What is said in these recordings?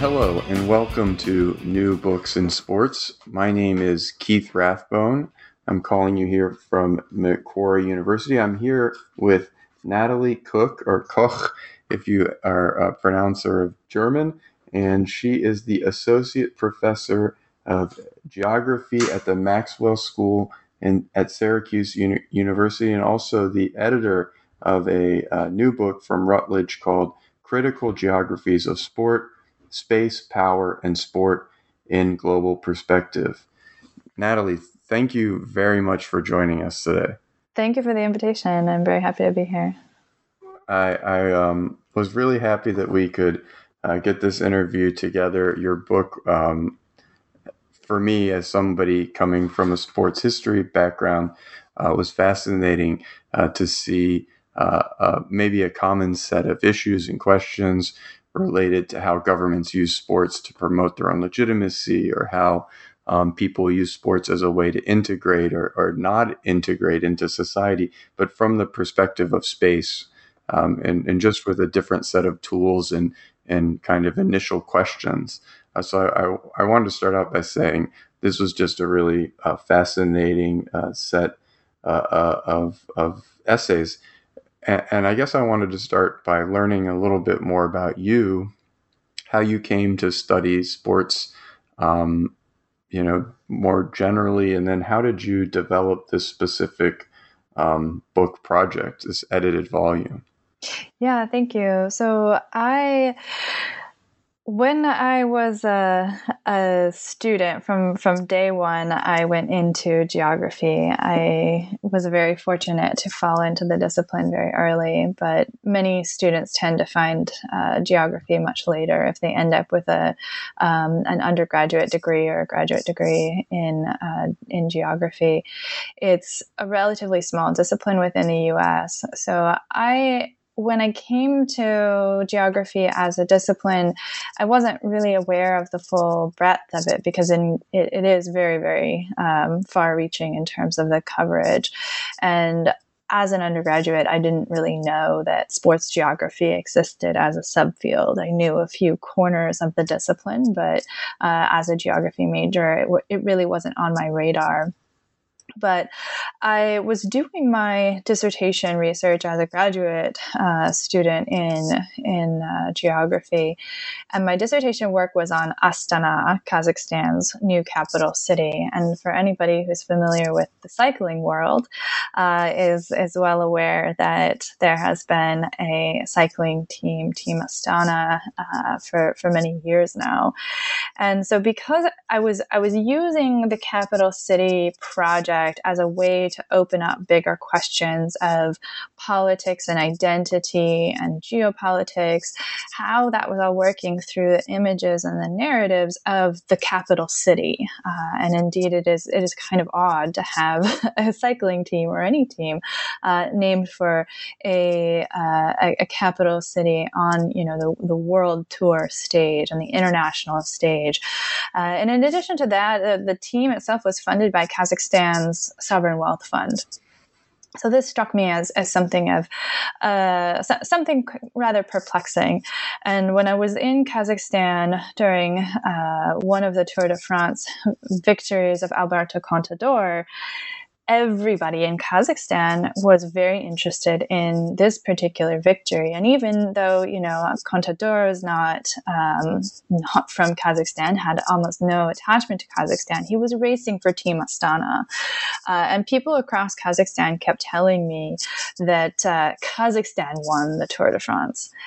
Hello, and welcome to New Books in Sports. My name is Keith Rathbone. I'm calling you here from Macquarie University. I'm here with Natalie Cook, or Koch, if you are a pronouncer of German, and she is the Associate Professor of Geography at the Maxwell School in, at Syracuse Uni- University, and also the editor of a, a new book from Routledge called Critical Geographies of Sport space, power, and sport in global perspective. Natalie, thank you very much for joining us today. Thank you for the invitation. I'm very happy to be here. I, I um, was really happy that we could uh, get this interview together. Your book, um, for me, as somebody coming from a sports history background, uh, was fascinating uh, to see uh, uh, maybe a common set of issues and questions related to how governments use sports to promote their own legitimacy or how um, people use sports as a way to integrate or, or not integrate into society, but from the perspective of space um, and, and just with a different set of tools and, and kind of initial questions. Uh, so I, I wanted to start out by saying this was just a really uh, fascinating uh, set uh, uh, of, of essays. And, and I guess I wanted to start by learning a little bit more about you, how you came to study sports, um, you know, more generally, and then how did you develop this specific um, book project, this edited volume? Yeah, thank you. So I when I was a, a, student from, from day one, I went into geography. I was very fortunate to fall into the discipline very early, but many students tend to find uh, geography much later if they end up with a um, an undergraduate degree or a graduate degree in uh, in geography. It's a relatively small discipline within the U.S. So I when I came to geography as a discipline, I wasn't really aware of the full breadth of it because in, it, it is very, very um, far reaching in terms of the coverage. And as an undergraduate, I didn't really know that sports geography existed as a subfield. I knew a few corners of the discipline, but uh, as a geography major, it, w- it really wasn't on my radar but I was doing my dissertation research as a graduate uh, student in in uh, geography, and my dissertation work was on Astana, Kazakhstan's new capital city. And for anybody who's familiar with the cycling world, uh, is is well aware that there has been a cycling team, Team Astana, uh, for for many years now. And so, because I was I was using the capital city project project as a way to open up bigger questions of politics and identity and geopolitics, how that was all working through the images and the narratives of the capital city. Uh, and indeed, it is it is kind of odd to have a cycling team or any team uh, named for a, uh, a, capital city on you know the, the world tour stage and the international stage. Uh, and in addition to that, the team itself was funded by Kazakhstan sovereign wealth fund. So this struck me as, as something of uh, something rather perplexing. And when I was in Kazakhstan during uh, one of the Tour de France victories of Alberto Contador, everybody in Kazakhstan was very interested in this particular victory. And even though, you know, Contador is not, um, not from Kazakhstan, had almost no attachment to Kazakhstan, he was racing for Team Astana. Uh, and people across Kazakhstan kept telling me that uh, Kazakhstan won the Tour de France.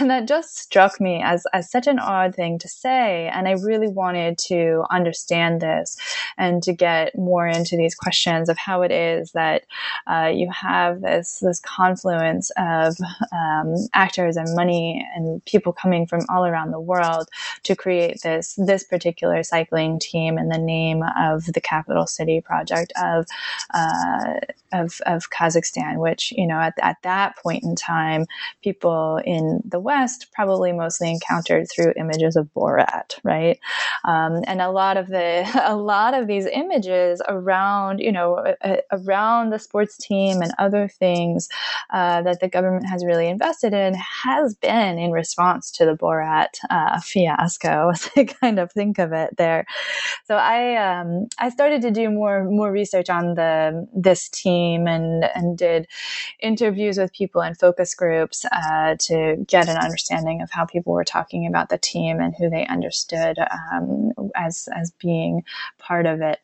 And that just struck me as, as such an odd thing to say. And I really wanted to understand this and to get more into these questions of how it is that uh, you have this this confluence of um, actors and money and people coming from all around the world to create this this particular cycling team in the name of the capital city project of uh, of, of Kazakhstan, which you know at, at that point in time, people in the West probably mostly encountered through images of Borat, right? Um, and a lot of the a lot of these images around you know around the sports team and other things uh, that the government has really invested in has been in response to the Borat uh, fiasco, as I kind of think of it there. So I um, I started to do more more research on the this team and and did interviews with people in focus groups uh, to get an understanding of how people were talking about the team and who they understood um, as as being part of it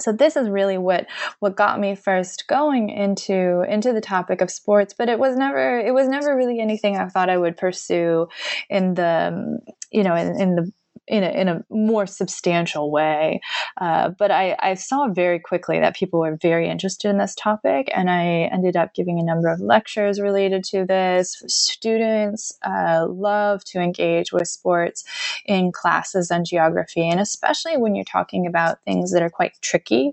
so this is really what what got me first going into into the topic of sports but it was never it was never really anything i thought i would pursue in the you know in, in the in a, in a more substantial way. Uh, but I, I, saw very quickly that people were very interested in this topic, and I ended up giving a number of lectures related to this. Students uh, love to engage with sports in classes on geography, and especially when you're talking about things that are quite tricky,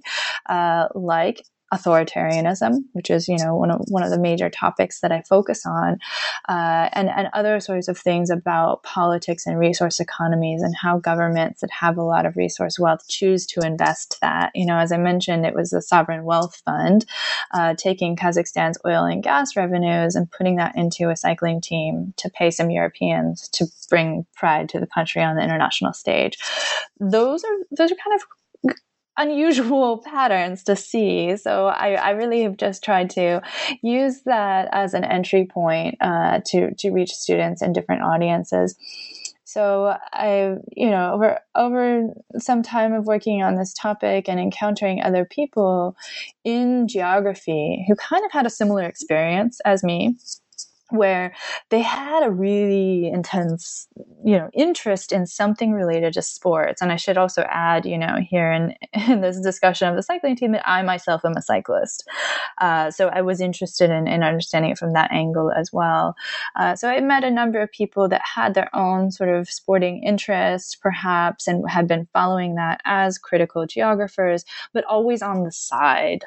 uh, like authoritarianism, which is you know one of one of the major topics that I focus on, uh, and and other sorts of things about politics and resource economies and how governments that have a lot of resource wealth choose to invest that. You know, as I mentioned, it was the sovereign wealth fund uh, taking Kazakhstan's oil and gas revenues and putting that into a cycling team to pay some Europeans to bring pride to the country on the international stage. Those are those are kind of unusual patterns to see. So I, I, really have just tried to use that as an entry point uh, to to reach students in different audiences. So I, you know, over over some time of working on this topic and encountering other people in geography who kind of had a similar experience as me where they had a really intense you know interest in something related to sports. And i should also add you know here in, in this discussion of the cycling team that i myself am a cyclist. Uh, so i was interested in, in understanding it from that angle as well. Uh, so i met a number of people that had their own sort of sporting interests perhaps and had been following that as critical geographers but always on the side.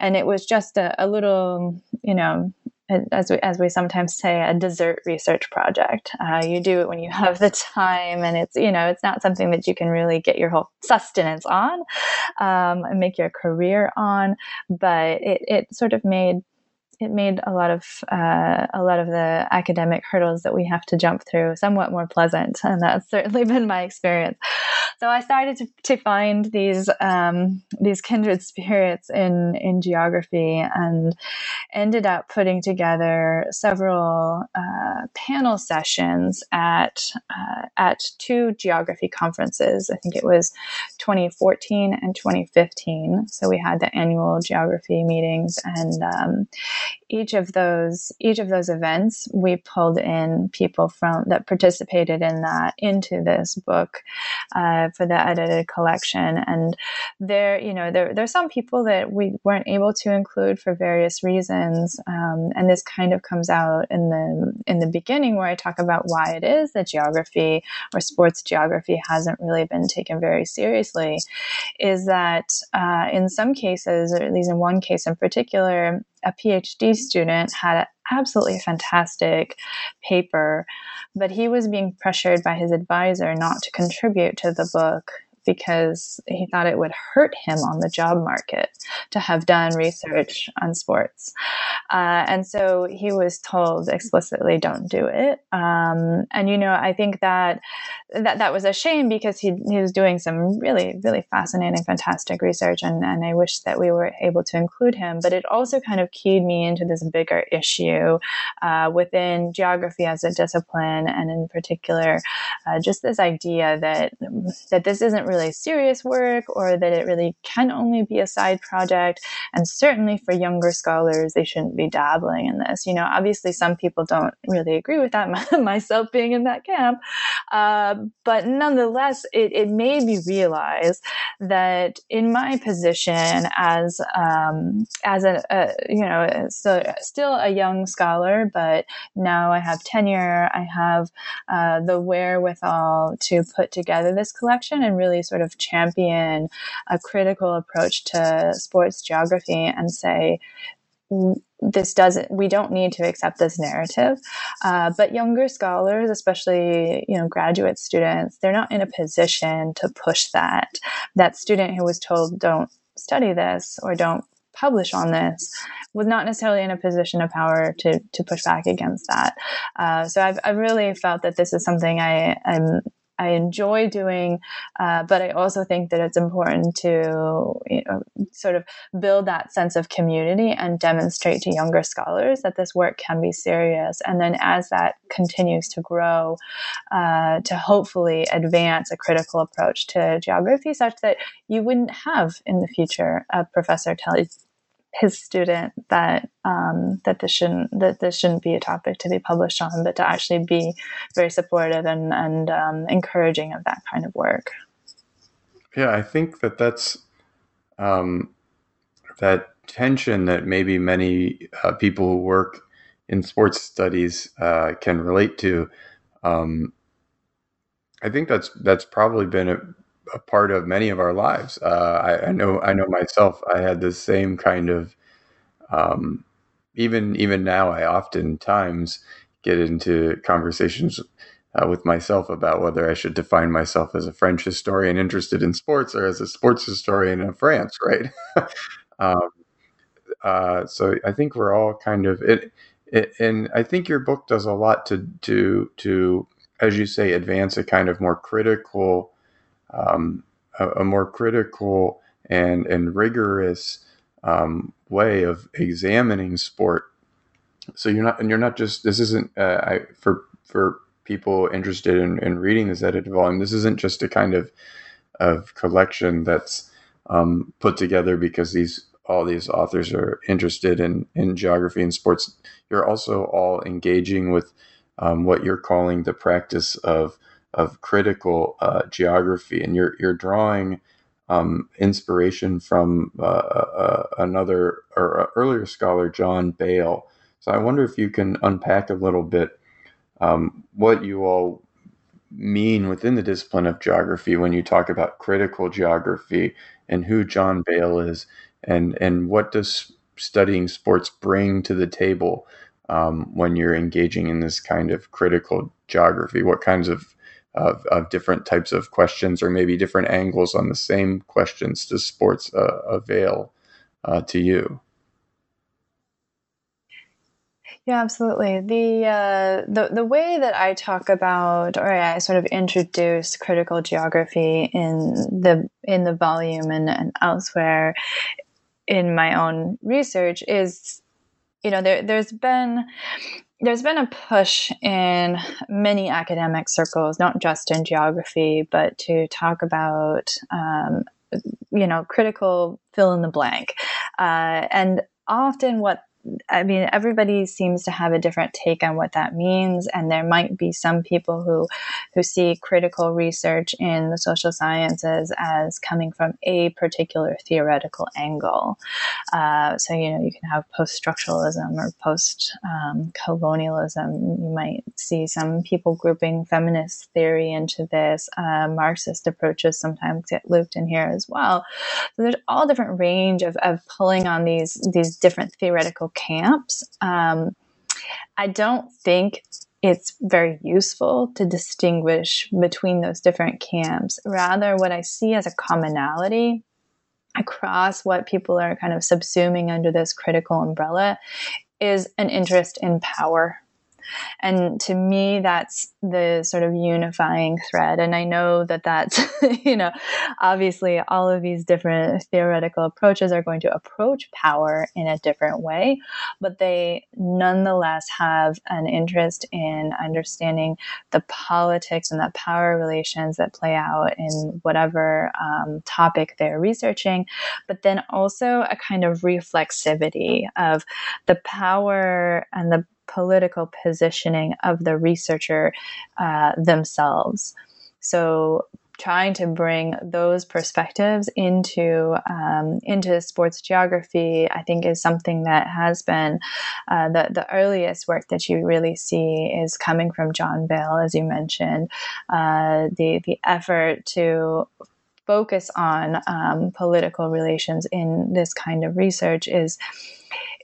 And it was just a, a little you know as we, as we sometimes say, a dessert research project. Uh, you do it when you have the time, and it's you know it's not something that you can really get your whole sustenance on um, and make your career on, but it, it sort of made it made a lot of uh, a lot of the academic hurdles that we have to jump through somewhat more pleasant, and that's certainly been my experience. So I started to, to find these um, these kindred spirits in in geography, and ended up putting together several uh, panel sessions at uh, at two geography conferences. I think it was 2014 and 2015. So we had the annual geography meetings and um, each of those each of those events we pulled in people from that participated in that into this book uh, for the edited collection. And there you know there there's some people that we weren't able to include for various reasons um, and this kind of comes out in the in the beginning where I talk about why it is that geography or sports geography hasn't really been taken very seriously is that uh, in some cases or at least in one case in particular a PhD student had an absolutely fantastic paper, but he was being pressured by his advisor not to contribute to the book because he thought it would hurt him on the job market to have done research on sports. Uh, and so he was told explicitly, don't do it. Um, and, you know, I think that, that that was a shame because he, he was doing some really, really fascinating, fantastic research. And, and I wish that we were able to include him. But it also kind of keyed me into this bigger issue uh, within geography as a discipline. And in particular, uh, just this idea that, that this isn't really serious work or that it really can only be a side project. And certainly for younger scholars, they shouldn't be dabbling in this. You know, obviously some people don't really agree with that, myself being in that camp. Uh, but nonetheless, it, it made me realize that in my position as, um, as a, a, you know, still, still a young scholar, but now I have tenure, I have uh, the wherewithal to put together this collection and really sort of champion a critical approach to sports geography and say, this doesn't we don't need to accept this narrative uh, but younger scholars especially you know graduate students they're not in a position to push that that student who was told don't study this or don't publish on this was not necessarily in a position of power to to push back against that. Uh, so I've, I've really felt that this is something I am I enjoy doing, uh, but I also think that it's important to you know, sort of build that sense of community and demonstrate to younger scholars that this work can be serious. And then as that continues to grow, uh, to hopefully advance a critical approach to geography such that you wouldn't have in the future a professor telling his student that um, that this shouldn't that this shouldn't be a topic to be published on, but to actually be very supportive and and um, encouraging of that kind of work. Yeah, I think that that's um, that tension that maybe many uh, people who work in sports studies uh, can relate to. Um, I think that's that's probably been a, a part of many of our lives. Uh, I, I, know I know myself. I had the same kind of um, even even now. I oftentimes get into conversations uh, with myself about whether I should define myself as a French historian interested in sports or as a sports historian of France. Right. um, uh, so I think we're all kind of it, it, and I think your book does a lot to to to as you say advance a kind of more critical um, a, a, more critical and and rigorous um, way of examining sport. So you're not and you're not just this isn't uh, I, for for people interested in, in reading this edited volume. This isn't just a kind of of collection that's um, put together because these all these authors are interested in in geography and sports. You're also all engaging with um, what you're calling the practice of of critical uh, geography, and you're you're drawing um, inspiration from uh, uh, another or earlier scholar, John Bale. So I wonder if you can unpack a little bit um, what you all mean within the discipline of geography when you talk about critical geography and who John Bale is, and and what does studying sports bring to the table um, when you're engaging in this kind of critical geography? What kinds of of, of different types of questions or maybe different angles on the same questions does sports uh, avail uh, to you? Yeah, absolutely. The uh, the the way that I talk about, or I sort of introduce critical geography in the in the volume and, and elsewhere in my own research, is you know there there's been there's been a push in many academic circles, not just in geography, but to talk about, um, you know, critical fill in the blank. Uh, and often what I mean, everybody seems to have a different take on what that means, and there might be some people who who see critical research in the social sciences as coming from a particular theoretical angle. Uh, so, you know, you can have post structuralism or post um. You might see some people grouping feminist theory into this. Uh, Marxist approaches sometimes get looped in here as well. So, there's all different range of, of pulling on these these different theoretical camps. Um, I don't think it's very useful to distinguish between those different camps. Rather, what I see as a commonality across what people are kind of subsuming under this critical umbrella is an interest in power. And to me, that's the sort of unifying thread. And I know that that's, you know, obviously all of these different theoretical approaches are going to approach power in a different way, but they nonetheless have an interest in understanding the politics and the power relations that play out in whatever um, topic they're researching, but then also a kind of reflexivity of the power and the political positioning of the researcher uh, themselves. So trying to bring those perspectives into um, into sports geography, I think, is something that has been uh, the the earliest work that you really see is coming from John Bale, as you mentioned, uh, the the effort to focus on um, political relations in this kind of research is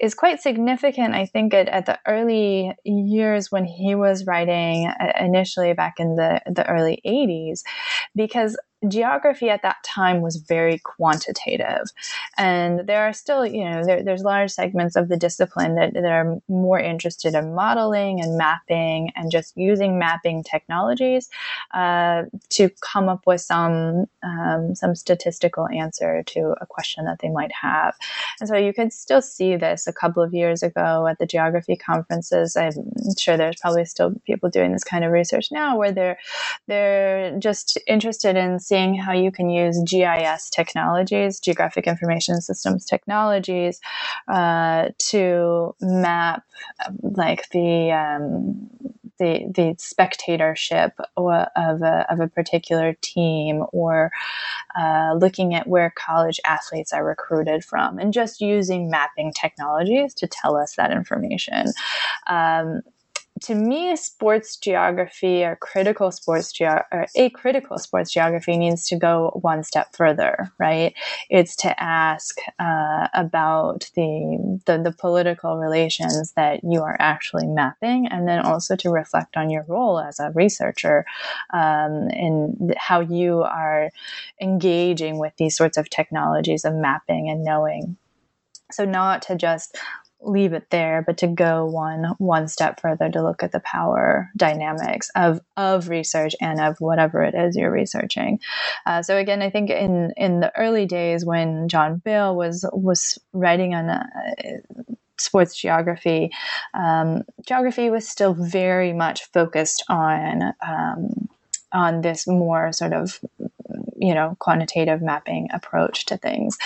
is quite significant, I think, at, at, the early years when he was writing uh, initially back in the, the early 80s, because geography at that time was very quantitative. And there are still you know there, there's large segments of the discipline that, that are more interested in modeling and mapping and just using mapping technologies uh, to come up with some um, some statistical answer to a question that they might have. And so you can still see this a couple of years ago at the geography conferences. I'm sure there's probably still people doing this kind of research now where they're they're just interested in seeing how you can use GIS technologies, geographic information systems technologies, uh, to map like the um, the the spectatorship of a, of a particular team or uh, looking at where college athletes are recruited from and just using mapping technologies to tell us that information. Um, to me, sports geography or critical sports ge- or a critical sports geography needs to go one step further, right? It's to ask uh, about the, the, the political relations that you are actually mapping, and then also to reflect on your role as a researcher um, in how you are engaging with these sorts of technologies of mapping and knowing. So not to just leave it there, but to go one one step further to look at the power dynamics of of research and of whatever it is you're researching. Uh, so again, I think in in the early days when John Bale was was writing on. Uh, sports geography, um, geography was still very much focused on um, on this more sort of you know quantitative mapping approach to things.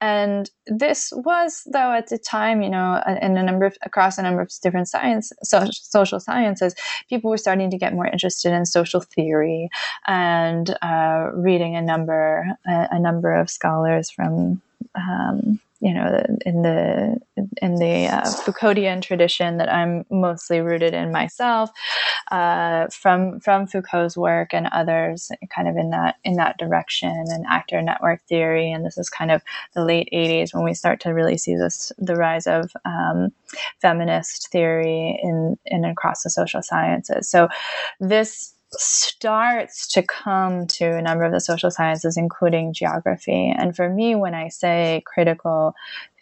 And this was though at the time you know in a number of across a number of different science so, social sciences people were starting to get more interested in social theory and uh, reading a number a, a number of scholars from um, you know, in the in the uh, Foucauldian tradition that I'm mostly rooted in myself, uh, from from Foucault's work and others, kind of in that in that direction, and actor network theory, and this is kind of the late '80s when we start to really see this the rise of um, feminist theory in in across the social sciences. So this starts to come to a number of the social sciences, including geography. And for me, when I say critical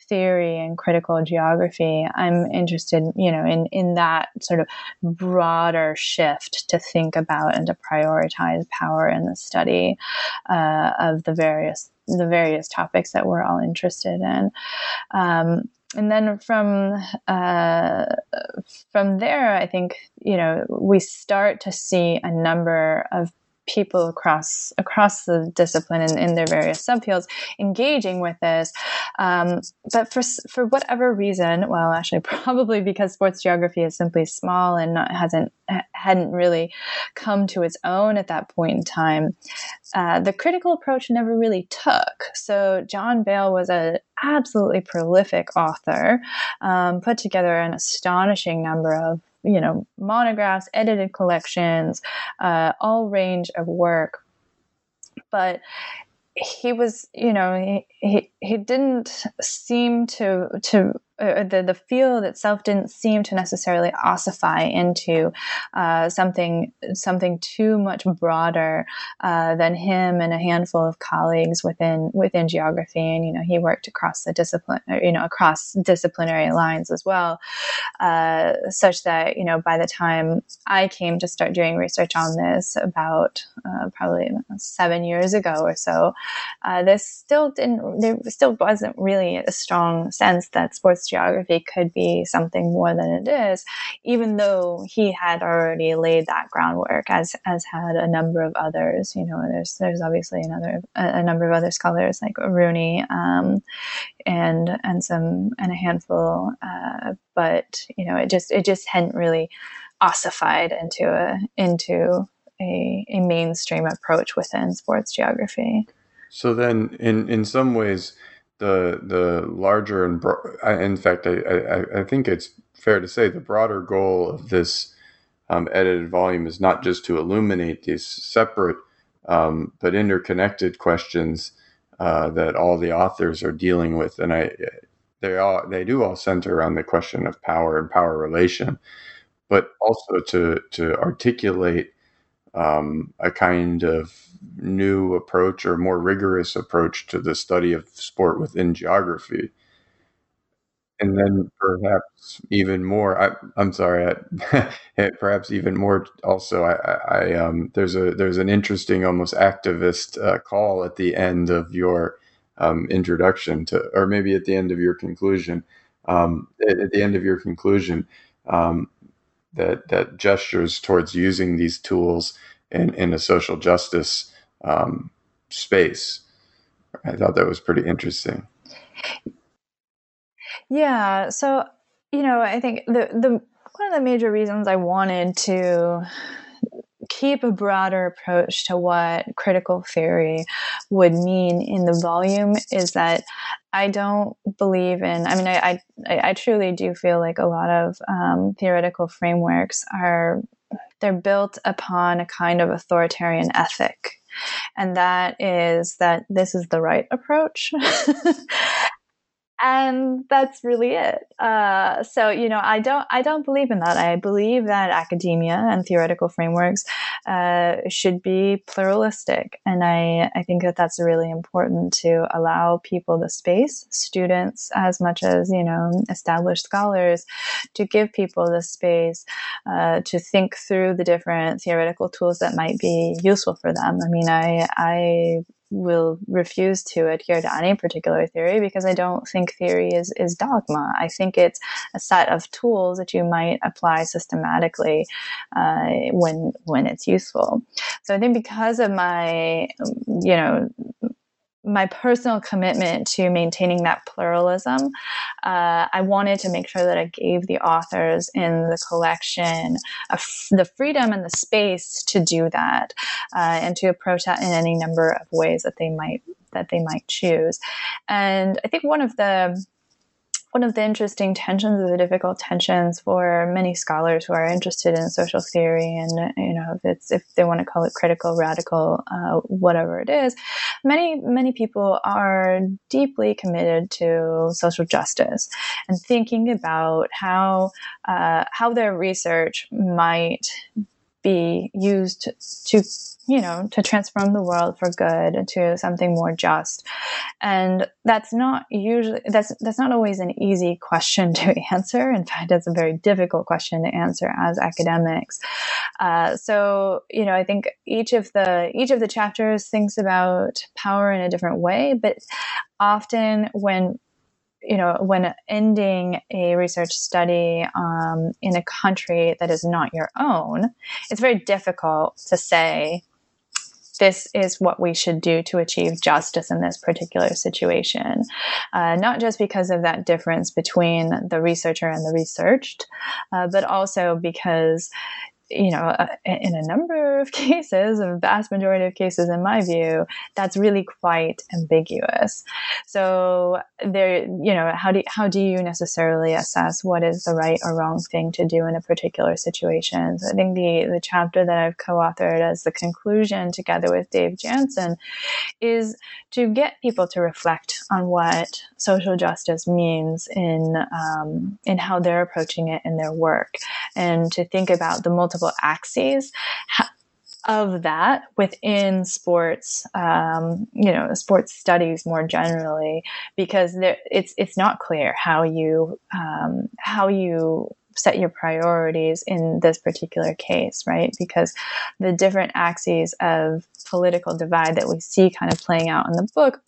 theory and critical geography, I'm interested, you know, in, in that sort of broader shift to think about and to prioritize power in the study uh, of the various the various topics that we're all interested in. Um, and then from uh, from there, I think you know we start to see a number of people across across the discipline and in their various subfields engaging with this. Um, but for for whatever reason, well, actually, probably because sports geography is simply small and not, hasn't hadn't really come to its own at that point in time, uh, the critical approach never really took. So John Bale was an absolutely prolific author, um, put together an astonishing number of you know, monographs, edited collections, uh, all range of work. But he was, you know, he, he, he didn't seem to to uh, the the field itself didn't seem to necessarily ossify into uh, something something too much broader uh, than him and a handful of colleagues within within geography. And you know, he worked across the discipline, you know, across disciplinary lines as well, uh, such that you know by the time I came to start doing research on this about uh, probably seven years ago or so, uh, this still didn't there still wasn't really a strong sense that sports geography could be something more than it is, even though he had already laid that groundwork, as as had a number of others. You know, there's there's obviously another a, a number of other scholars like Rooney um, and and some and a handful, uh, but you know, it just it just hadn't really ossified into a into a, a mainstream approach within sports geography. So then, in in some ways, the the larger and bro- in fact, I, I, I think it's fair to say the broader goal of this um, edited volume is not just to illuminate these separate um, but interconnected questions uh, that all the authors are dealing with, and I they all they do all center around the question of power and power relation, but also to to articulate um, a kind of new approach or more rigorous approach to the study of sport within geography. And then perhaps even more, I, am sorry, I, perhaps even more also, I, I, um, there's a, there's an interesting, almost activist uh, call at the end of your um, introduction to, or maybe at the end of your conclusion, um, at, at, the end of your conclusion, um, that, that gestures towards using these tools in, in a social justice um, space. I thought that was pretty interesting. Yeah. So, you know, I think the the one of the major reasons I wanted to keep a broader approach to what critical theory would mean in the volume is that I don't believe in. I mean, I I, I truly do feel like a lot of um, theoretical frameworks are they're built upon a kind of authoritarian ethic and that is that this is the right approach. and that's really it. Uh, so you know, I don't I don't believe in that. I believe that academia and theoretical frameworks uh, should be pluralistic, and I I think that that's really important to allow people the space, students as much as you know established scholars, to give people the space uh, to think through the different theoretical tools that might be useful for them. I mean, I I will refuse to adhere to any particular theory because I don't think theory is, is dogma. I think it's a set of tools that you might apply systematically uh, when when it's useful. So I think because of my you know my personal commitment to maintaining that pluralism, uh, I wanted to make sure that I gave the authors in the collection the freedom and the space to do that uh, and to approach that in any number of ways that they might that they might choose. And I think one of the one of the interesting tensions or the difficult tensions for many scholars who are interested in social theory and you know if if they want to call it critical radical uh, whatever it is. Many many people are deeply committed to social justice and thinking about how uh, how their research might be used to you know to transform the world for good to something more just. And that's not usually that's that's not always an easy question to answer. In fact it's a very difficult question to answer as academics. Uh, so you know i think each of the each of the chapters thinks about power in a different way but often when you know, when ending a research study um, in a country that is not your own, it's very difficult to say, this is what we should do to achieve justice in this particular situation. Uh, not just because of that difference between the researcher and the researched, uh, but also because you know, uh, in a number of cases, a vast majority of cases, in my view, that's really quite ambiguous. So there, you know, how do how do you necessarily assess what is the right or wrong thing to do in a particular situation? So I think the the chapter that I've co-authored as the conclusion, together with Dave Jansen, is to get people to reflect on what social justice means in um, in how they're approaching it in their work, and to think about the multiple axes of that within sports, um, you know, sports studies more generally, because there, it's it's not clear how you um, how you set your priorities in this particular case, right? Because the different axes of political divide that we see kind of playing out in the book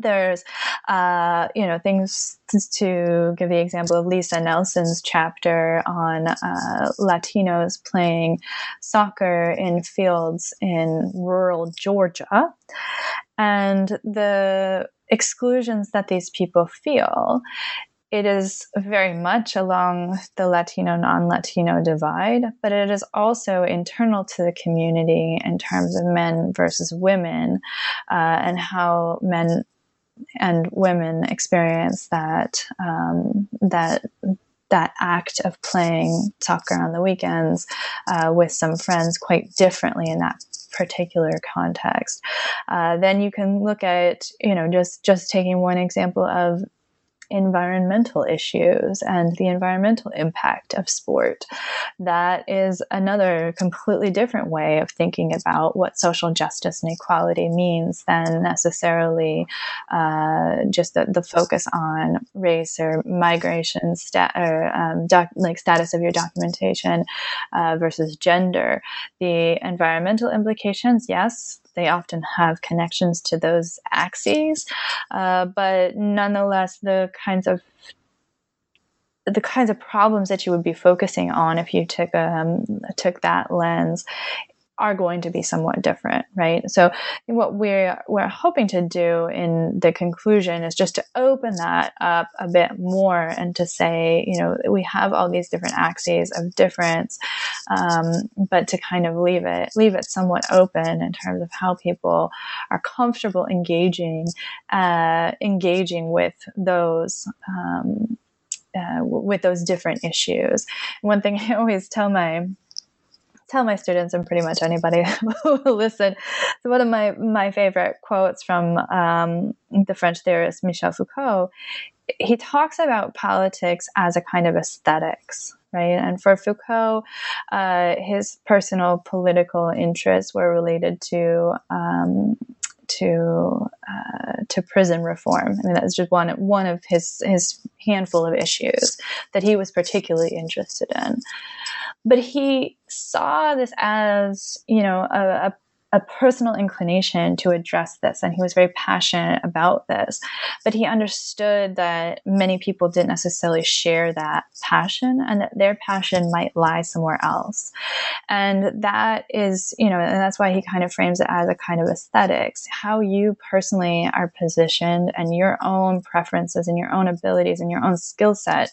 there's uh, you know things to give the example of lisa nelson's chapter on uh, latinos playing soccer in fields in rural georgia. And the exclusions that these people feel it is very much along the Latino non Latino divide, but it is also internal to the community in terms of men versus women uh, and how men and women experience that um, that that act of playing soccer on the weekends uh, with some friends quite differently in that particular context. Uh, then you can look at you know just just taking one example of environmental issues and the environmental impact of sport. That is another completely different way of thinking about what social justice and equality means than necessarily uh, just the, the, focus on race or migration stat or um, doc, like status of your documentation uh, versus gender. The environmental implications, yes, they often have connections to those axes, uh, but nonetheless, the kinds of the kinds of problems that you would be focusing on if you took um, took that lens are going to be somewhat different, right? So what we're we're hoping to do in the conclusion is just to open that up a bit more and to say, you know, we have all these different axes of difference, um, but to kind of leave it leave it somewhat open in terms of how people are comfortable engaging uh, engaging with those. Um, uh, with those different issues. One thing I always tell my tell my students and pretty much anybody who will listen. So one of my my favorite quotes from um, the French theorist Michel Foucault, he talks about politics as a kind of aesthetics. Right. And for Foucault, uh, his personal political interests were related to um, to uh, to prison reform. I mean, that's just one one of his his handful of issues that he was particularly interested in. But he saw this as you know a, a a personal inclination to address this and he was very passionate about this. But he understood that many people didn't necessarily share that passion and that their passion might lie somewhere else. And that is you know and that's why he kind of frames it as a kind of aesthetics. How you personally are positioned and your own preferences and your own abilities and your own skill set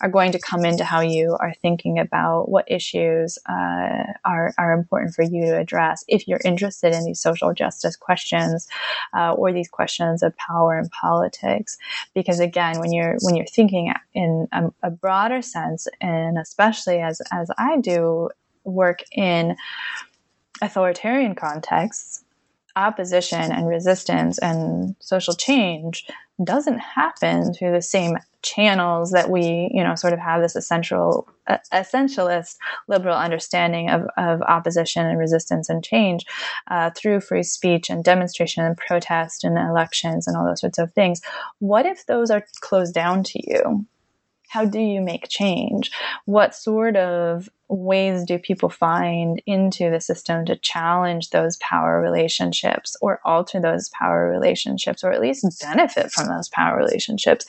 are going to come into how you are thinking about what issues uh, are, are important for you to address if you're interested interested in these social justice questions uh, or these questions of power and politics. Because again, when you're when you're thinking in a, a broader sense, and especially as as I do work in authoritarian contexts, opposition and resistance and social change doesn't happen through the same channels that we, you know, sort of have this essential, uh, essentialist liberal understanding of, of opposition and resistance and change uh, through free speech and demonstration and protest and elections and all those sorts of things. What if those are closed down to you? How do you make change? What sort of ways do people find into the system to challenge those power relationships or alter those power relationships or at least benefit from those power relationships?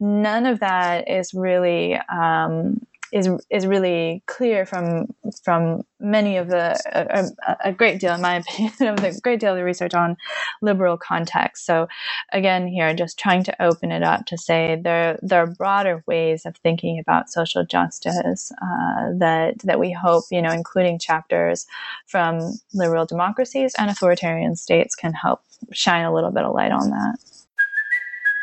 None of that is really um, is is really clear from from many of the a, a, great deal, in my opinion, of the great deal of the research on liberal context. So, again, here just trying to open it up to say there there are broader ways of thinking about social justice uh, that that we hope, you know, including chapters from liberal democracies and authoritarian states, can help shine a little bit of light on that.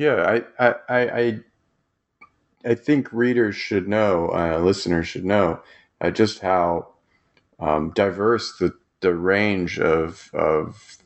Yeah, I, I, I, I think readers should know, uh, listeners should know, uh, just how um, diverse the the range of of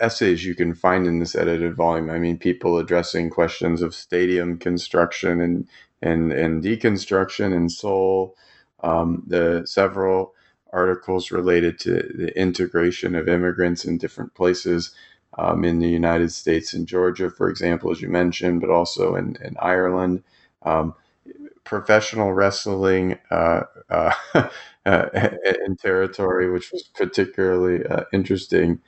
essays you can find in this edited volume. I mean, people addressing questions of stadium construction and and and deconstruction in Seoul. Um, the several articles related to the integration of immigrants in different places um, in the United States and Georgia, for example, as you mentioned, but also in, in Ireland. Um, professional wrestling uh, uh, in territory, which was particularly uh, interesting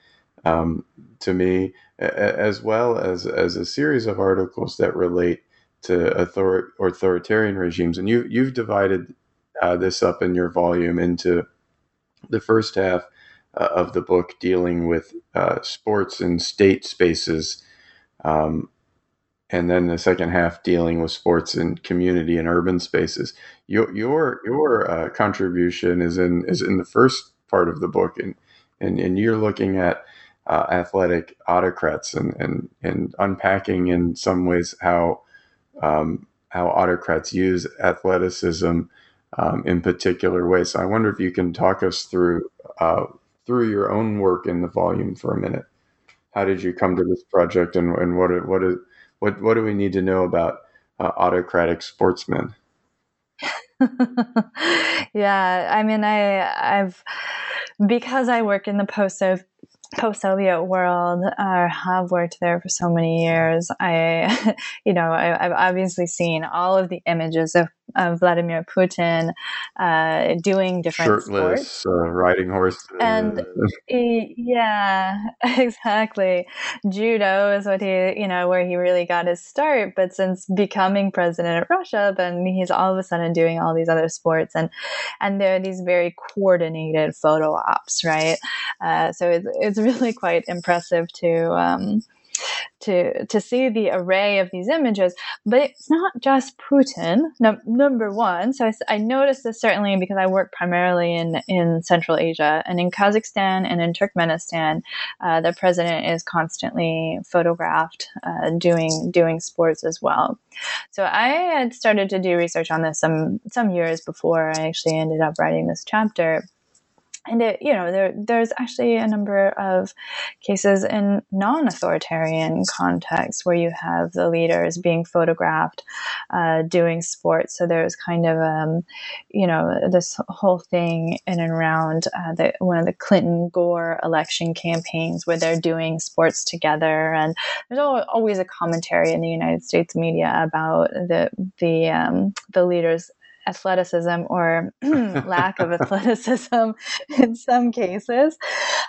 um, to me, as well as, as a series of articles that relate to author- authoritarian regimes. And you, you've divided uh, this up in your volume into the first half uh, of the book dealing with uh, sports and state spaces, um, and then the second half dealing with sports and community and urban spaces. Your your your uh, contribution is in is in the first part of the book, and and, and you're looking at uh, athletic autocrats and, and and unpacking in some ways how um, how autocrats use athleticism um, in particular ways. So I wonder if you can talk us through uh, through your own work in the volume for a minute. How did you come to this project, and, and what what what what do we need to know about uh, autocratic sportsmen? yeah, I mean, I I've because I work in the post post-Soviet world uh, have worked there for so many years. I, you know, I, have obviously seen all of the images of, of Vladimir Putin uh, doing different shirtless, sports. Uh, riding horses, and yeah, exactly. Judo is what he, you know, where he really got his start. But since becoming president of Russia, then he's all of a sudden doing all these other sports, and and there are these very coordinated photo ops, right? Uh, so it's it's it's really quite impressive to um, to to see the array of these images. But it's not just Putin. Number one, so I, I, noticed this certainly because I work primarily in in Central Asia and in Kazakhstan and in Turkmenistan. Uh, the president is constantly photographed uh, doing doing sports as well. So I had started to do research on this some some years before I actually ended up writing this chapter and it, you know, there there's actually a number of cases in non-authoritarian contexts where you have the leaders being photographed uh, doing sports. So there's kind of, um, you know, this whole thing in and around uh, the, one of the Clinton Gore election campaigns where they're doing sports together, and there's always a commentary in the United States media about the the um, the leaders athleticism or lack of athleticism in some cases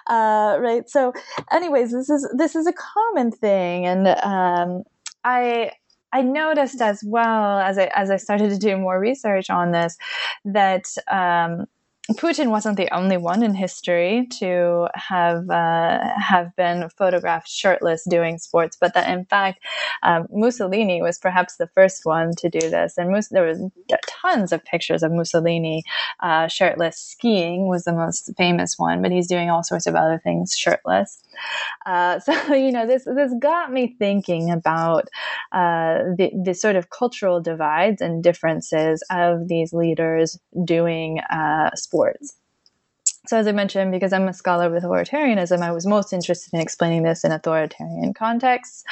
uh, right? So anyways this is this is a common thing and um, i I noticed as well as I as I started to do more research on this that um, Putin wasn't the only one in history to have uh, have been photographed shirtless doing sports, but that in fact um, Mussolini was perhaps the first one to do this. And Mus- there was tons of pictures of Mussolini uh, shirtless. Skiing was the most famous one, but he's doing all sorts of other things shirtless. Uh, so you know this this got me thinking about uh, the the sort of cultural divides and differences of these leaders doing uh, sports. So, as I mentioned, because I'm a scholar with authoritarianism, I was most interested in explaining this in authoritarian contexts.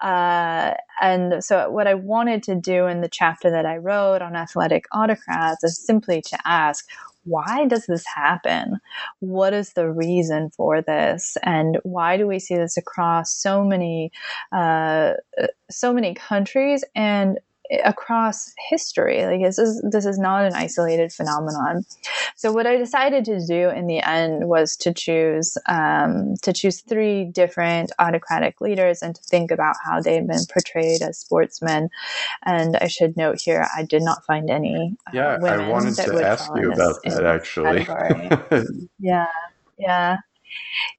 Uh, and so what I wanted to do in the chapter that I wrote on athletic autocrats is simply to ask, why does this happen? What is the reason for this? And why do we see this across so many, uh, so many countries and across history. Like this is this is not an isolated phenomenon. So what I decided to do in the end was to choose um, to choose three different autocratic leaders and to think about how they've been portrayed as sportsmen. And I should note here, I did not find any. Uh, yeah, I wanted to ask you about that actually. yeah, yeah,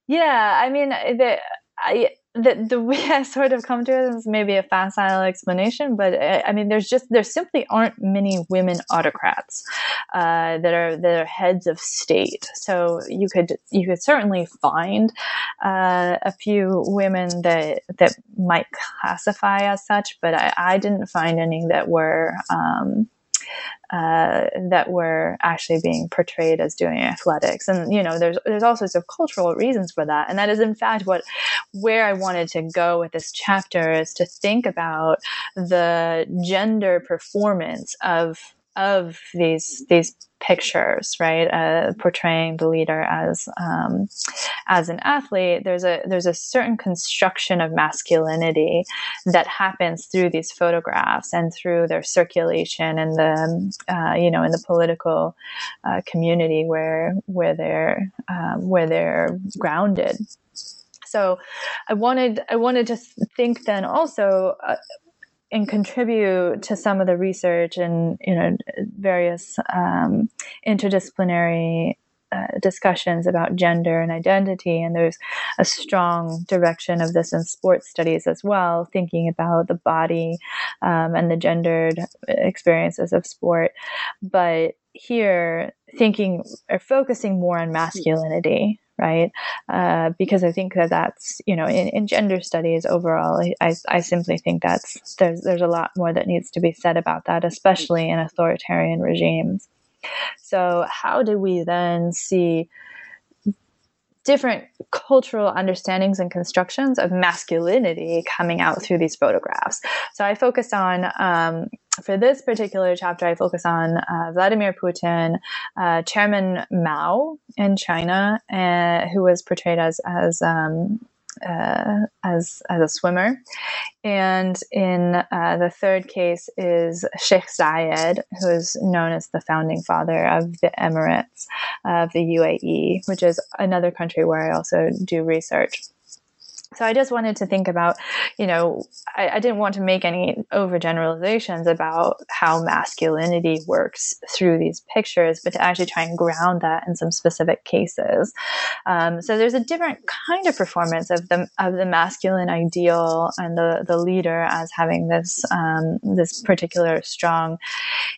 yeah. I mean, the, I the the way I sort of come to it is maybe a facile explanation, but I, uh, I mean, there's just there simply aren't many women autocrats uh, that are that are heads of state. So you could you could certainly find uh, a few women that that might classify as such, but I, I didn't find any that were. Um, uh, that were actually being portrayed as doing athletics. And you know, there's there's all sorts of cultural reasons for that. And that is in fact what where I wanted to go with this chapter is to think about the gender performance of of these these pictures, right? Uh, portraying the leader as um, as an athlete. There's a there's a certain construction of masculinity that happens through these photographs and through their circulation and the uh, you know in the political uh, community where where they're um, where they're grounded. So, I wanted I wanted to think then also uh, and contribute to some of the research and you know various um, interdisciplinary uh, discussions about gender and identity, and there's a strong direction of this in sports studies as well, thinking about the body um, and the gendered experiences of sport. But here, thinking or focusing more on masculinity, right? Uh, because I think that that's you know in, in gender studies overall, I, I simply think that's there's there's a lot more that needs to be said about that, especially in authoritarian regimes. So how do we then see different cultural understandings and constructions of masculinity coming out through these photographs. So I focus on, um, for this particular chapter, I focus on uh, Vladimir Putin, uh, Chairman Mao in China, uh, who was portrayed as as um, uh, as as a swimmer, and in uh, the third case is Sheikh Zayed, who is known as the founding father of the Emirates of the UAE, which is another country where I also do research so I just wanted to think about, you know, I, I, didn't want to make any overgeneralizations about how masculinity works through these pictures, but to actually try and ground that in some specific cases. Um, so there's a different kind of performance of the of the masculine ideal and the the leader as having this um, this particular strong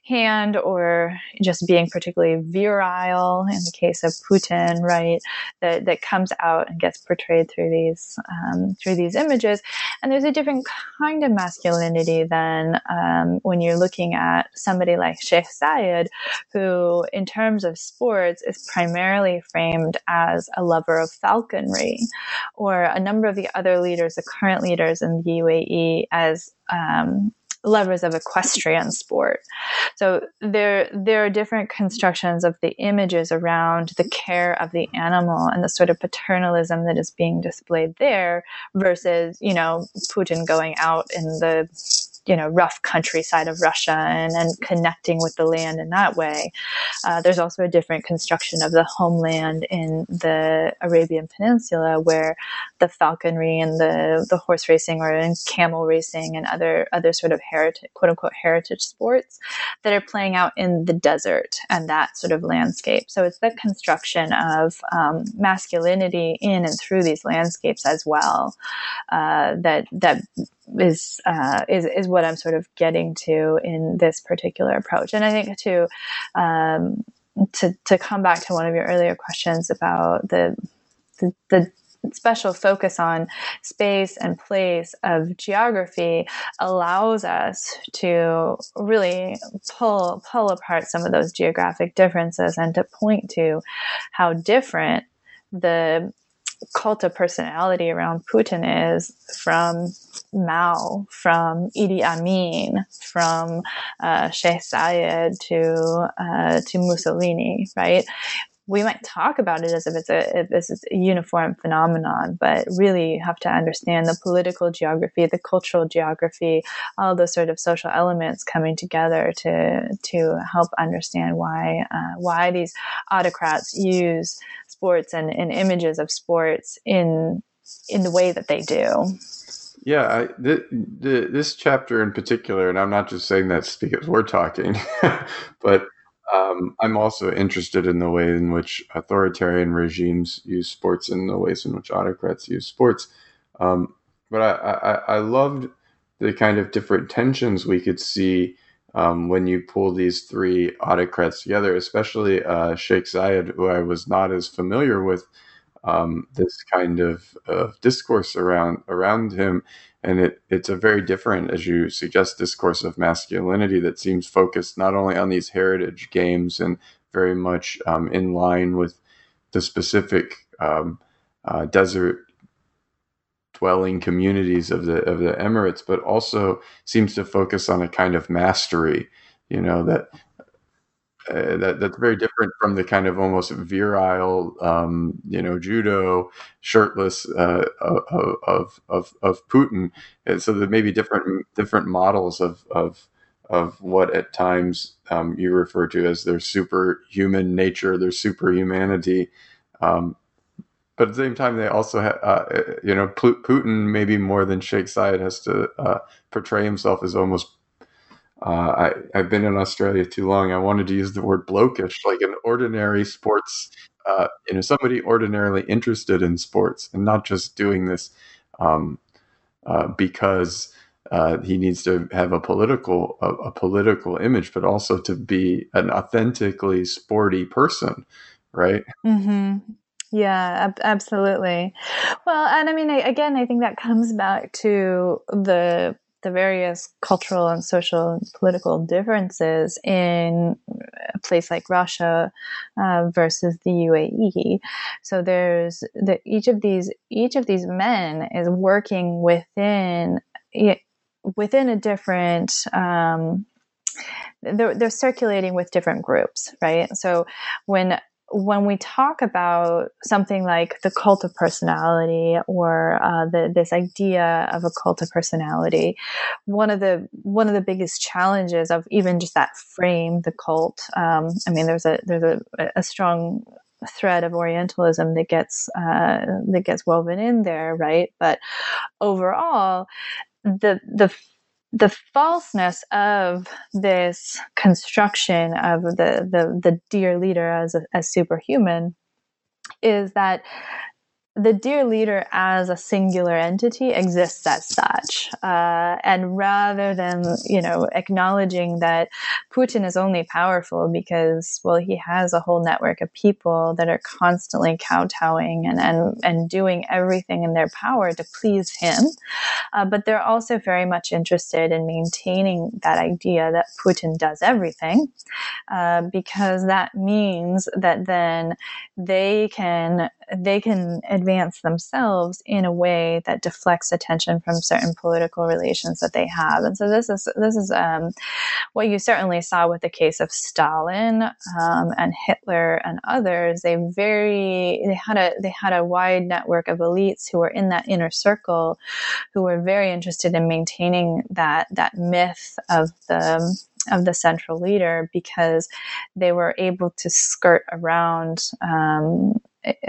hand, or just being particularly virile in the case of Putin, right? That that comes out and gets portrayed through these. Um, um, through these images. And there's a different kind of masculinity than um, when you're looking at somebody like Sheikh Zayed, who, in terms of sports, is primarily framed as a lover of falconry, or a number of the other leaders, the current leaders in the UAE, as um, lovers of equestrian sport. So there there are different constructions of the images around the care of the animal and the sort of paternalism that is being displayed there versus, you know, Putin going out in the you know rough countryside of Russia and, and connecting with the land in that way. Uh, there's also a different construction of the homeland in the Arabian Peninsula where the falconry and the, the horse racing or in camel racing and other other sort of heritage quote unquote heritage sports that are playing out in the desert and that sort of landscape. So it's the construction of um, masculinity in and through these landscapes as well uh, that that is uh, is is what I'm sort of getting to in this particular approach. And I think to um, to to come back to one of your earlier questions about the the, the special focus on space and place of geography allows us to really pull pull apart some of those geographic differences and to point to how different the cult of personality around Putin is from Mao, from Idi Amin, from uh, Sheikh to uh, to Mussolini, right? we might talk about it as if it's a if this is a uniform phenomenon, but really you have to understand the political geography, the cultural geography, all those sort of social elements coming together to to help understand why uh, why these autocrats use sports and, and images of sports in in the way that they do. Yeah, I, the, the, this chapter in particular, and I'm not just saying that because we're talking, but um, I'm also interested in the way in which authoritarian regimes use sports and the ways in which autocrats use sports. Um, but I, I, I, loved the kind of different tensions we could see um, when you pull these three autocrats together, especially uh, Sheikh Zayed, who I was not as familiar with um, this kind of, of discourse around around him. And it, it's a very different, as you suggest, discourse of masculinity that seems focused not only on these heritage games and very much um, in line with the specific um, uh, desert dwelling communities of the of the Emirates, but also seems to focus on a kind of mastery. You know that uh, that that's very different from the kind of almost virile, um, you know, judo shirtless uh, of, of of Putin. And so there may be different different models of of of what at times um, you refer to as their superhuman nature, their superhumanity. Um, but at the same time, they also have, uh, you know, Putin maybe more than Sheikh Zayed has to uh, portray himself as almost uh, I, have been in Australia too long. I wanted to use the word blokish, like an ordinary sports, uh, you know, somebody ordinarily interested in sports and not just doing this um, uh, because uh, he needs to have a political a, a, political image, but also to be an authentically sporty person, right? Mm-hmm. Yeah, ab- absolutely. Well, and I mean, I, again, I think that comes back to the the various cultural and social and political differences in a place like Russia uh, versus the UAE. So there's the, each of these each of these men is working within within a different. Um, they're, they're circulating with different groups, right? So when when we talk about something like the cult of personality or uh, the, this idea of a cult of personality, one of the one of the biggest challenges of even just that frame, the cult. Um, I mean, there's a there's a, a strong thread of Orientalism that gets uh, that gets woven in there, right? But overall, the the the falseness of this construction of the the, the dear leader as a, as superhuman is that the dear leader as a singular entity exists as such. Uh, and rather than, you know, acknowledging that Putin is only powerful because, well, he has a whole network of people that are constantly kowtowing and, and, and doing everything in their power to please him. Uh, but they're also very much interested in maintaining that idea that Putin does everything, uh, because that means that then they can they can advance themselves in a way that deflects attention from certain political relations that they have. And so this is this is um, what you certainly saw with the case of Stalin um, and Hitler and others. They very they had a they had a wide network of elites who were in that inner circle, who were very interested in maintaining that that myth of the of the central leader because they were able to skirt around um,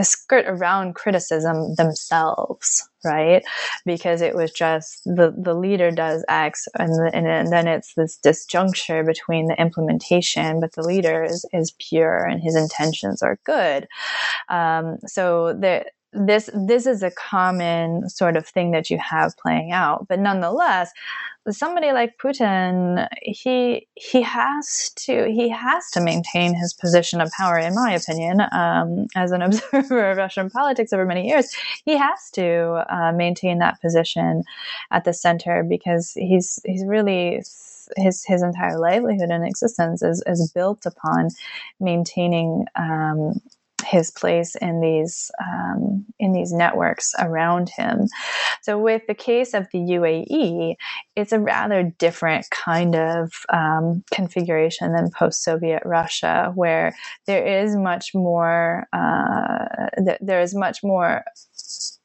skirt around criticism themselves, right? Because it was just the, the leader does X and, and, and then it's this disjuncture between the implementation, but the leader is, is pure and his intentions are good. Um, so the, this this is a common sort of thing that you have playing out but nonetheless somebody like Putin, he he has to he has to maintain his position of power, in my opinion. Um, as an observer of Russian politics over many years, he has to uh, maintain that position at the center because he's he's really his his entire livelihood and existence is is built upon maintaining um, his place in these um, in these networks around him. So, with the case of the UAE, it's a rather different kind of um, configuration than post-Soviet Russia, where there is much more uh, th- there is much more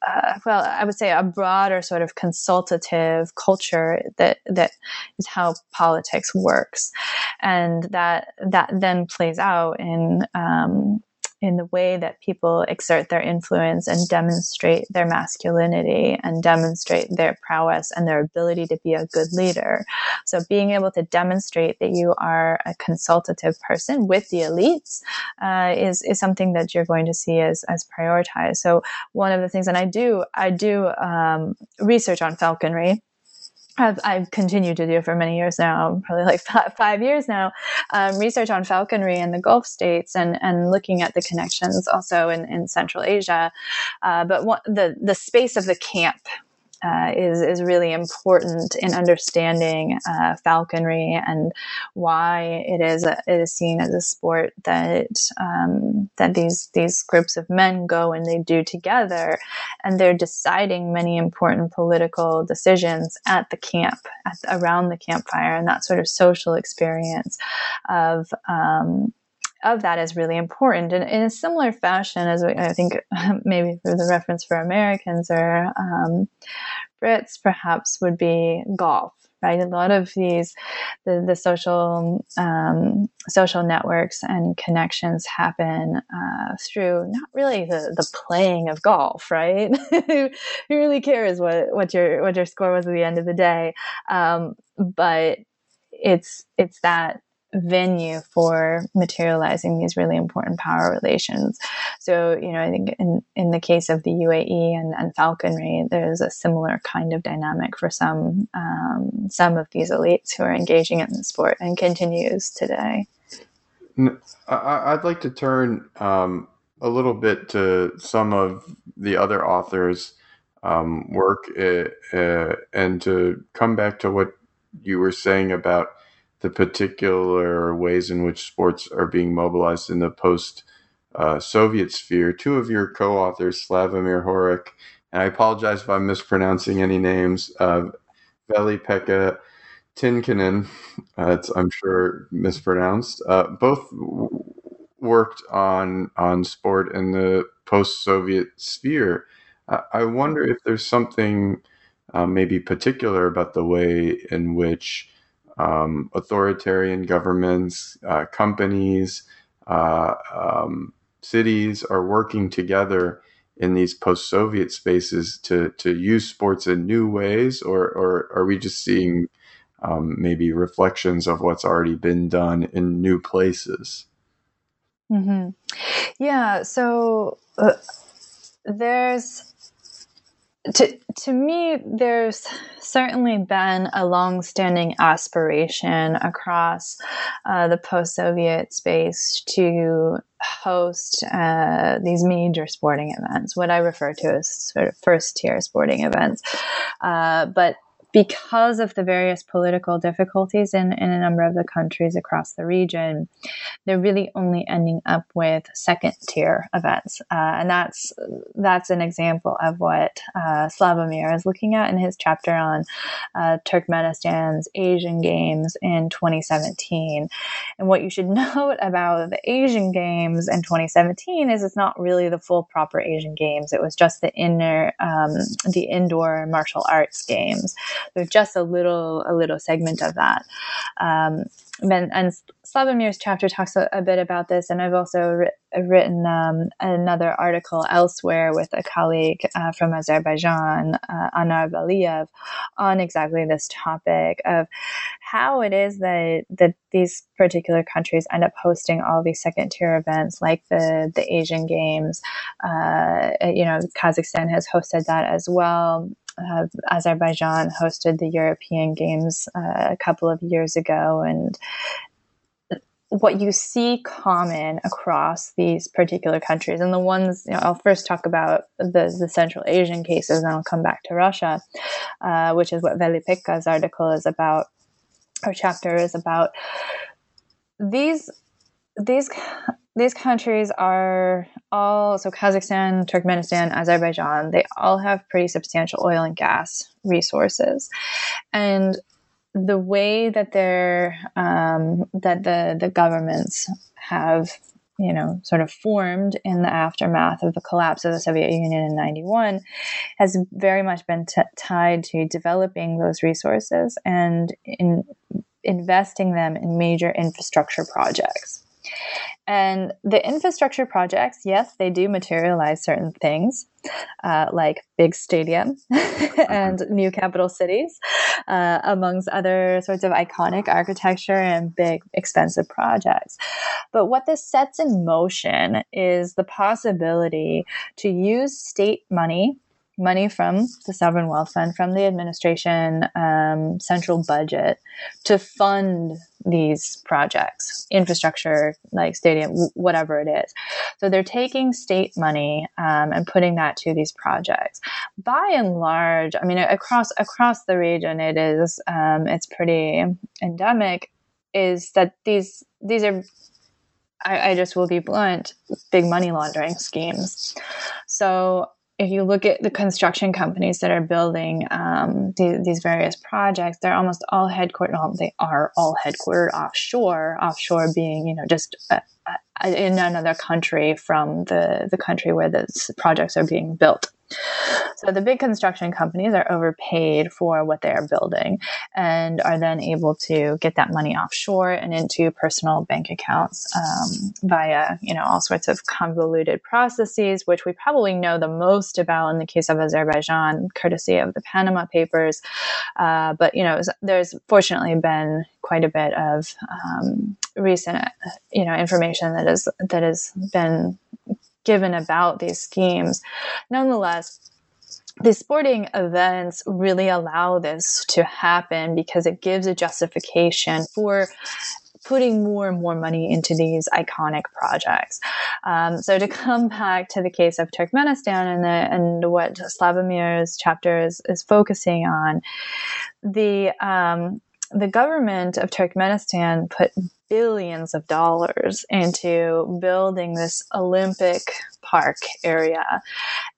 uh, well, I would say a broader sort of consultative culture that that is how politics works, and that that then plays out in um, in the way that people exert their influence and demonstrate their masculinity and demonstrate their prowess and their ability to be a good leader. So, being able to demonstrate that you are a consultative person with the elites uh, is is something that you're going to see as as prioritized. So, one of the things, and I do I do um, research on falconry I've, I've continued to do for many years now, probably like five, five years now, um, research on falconry in the Gulf states and, and looking at the connections also in, in Central Asia. Uh, but what, the, the space of the camp uh, is is really important in understanding uh, falconry and why it is a, it is seen as a sport that um, that these these groups of men go and they do together, and they're deciding many important political decisions at the camp, at, around the campfire, and that sort of social experience of um, of that is really important. And in a similar fashion, as I think maybe for the reference for Americans or um, Brits, perhaps would be golf. Right, a lot of these, the, the social um, social networks and connections happen uh, through not really the, the playing of golf, right? Who really cares what, what your what your score was at the end of the day? Um, but it's it's that venue for materializing these really important power relations. So, you know, I think in, in the case of the UAE and, and falconry, there's a similar kind of dynamic for some um, some of these elites who are engaging in the sport and continues today. I'd like to turn um, a little bit to some of the other authors' um, work uh, uh, and to come back to what you were saying about the particular ways in which sports are being mobilized in the post uh, Soviet sphere. Two of your co authors, Slavomir Horák, and I apologize if I'm mispronouncing any names, uh, Veli-Pekka Tynkkynen, uh, it's, I'm sure mispronounced, uh, both w- worked on, on sport in the post Soviet sphere. I wonder if there's something uh, maybe particular about the way in which um, authoritarian governments, uh, companies, uh, um, cities are working together in these post-Soviet spaces to to use sports in new ways, or or are we just seeing um, maybe reflections of what's already been done in new places? Mm-hmm. Yeah. So uh, there's to to me, there's certainly been a long-standing aspiration across uh, the post-Soviet space to host uh, these major sporting events, what I refer to as sort of first-tier sporting events. Uh, but because of the various political difficulties in, in a number of the countries across the region, they're really only ending up with second tier events. Uh, and that's that's an example of what uh, Slavomir is looking at in his chapter on uh, Turkmenistan's Asian Games in 2017. And what you should note about the Asian Games in 2017 is it's not really the full proper Asian Games. It was just the inner, um, the indoor martial arts games. There's just a little a little segment of that. Um, and, and Slavomir's chapter talks a, a, bit about this, and I've also ri- written um, another article elsewhere with a colleague uh, from Azerbaijan, uh, Anar Valiyev, on exactly this topic of how it is that that these particular countries end up hosting all these second tier events, like the the Asian Games. Uh, you know, Kazakhstan has hosted that as well Azerbaijan hosted the European Games uh, a couple of years ago, and what you see common across these particular countries, and the ones you know, I'll first talk about the, the Central Asian cases, and I'll come back to Russia, uh, which is what Veli-Pekka's article is about, or chapter is about. These these these countries are all so Kazakhstan, Turkmenistan, Azerbaijan. They all have pretty substantial oil and gas resources, and the way that they're um, that the the governments have you know sort of formed in the aftermath of the collapse of the Soviet Union in 91 has very much been t- tied to developing those resources and in investing them in major infrastructure projects and the infrastructure projects, yes, they do materialize certain things, uh, like big stadium and mm-hmm. new capital cities, uh, amongst other sorts of iconic architecture and big, expensive projects. But what this sets in motion is the possibility to use state money money from the sovereign wealth fund, from the administration um, central budget to fund these projects, infrastructure, like stadium, whatever it is. So they're taking state money um, and putting that to these projects. By and large, I mean across across the region, it is um, it's pretty endemic. Is that these these are I, I just will be blunt, big money laundering schemes. So if you look at the construction companies that are building um, these, these, various projects, they're almost all headquartered. Well, they are all headquartered offshore. Offshore being, you know, just uh, in another country from the the country where the projects are being built. So the big construction companies are overpaid for what they are building and are then able to get that money offshore and into personal bank accounts um, via, you know, all sorts of convoluted processes, which we probably know the most about in the case of Azerbaijan, courtesy of the Panama Papers. Uh, but, you know, there's fortunately been quite a bit of um, recent, you know, information that is that has been given about these schemes. Nonetheless, the sporting events really allow this to happen because it gives a justification for putting more and more money into these iconic projects. Um, so to come back to the case of Turkmenistan and, the, and what Slavomir's chapter is, is focusing on, the um, the government of Turkmenistan put billions of dollars into building this Olympic park area.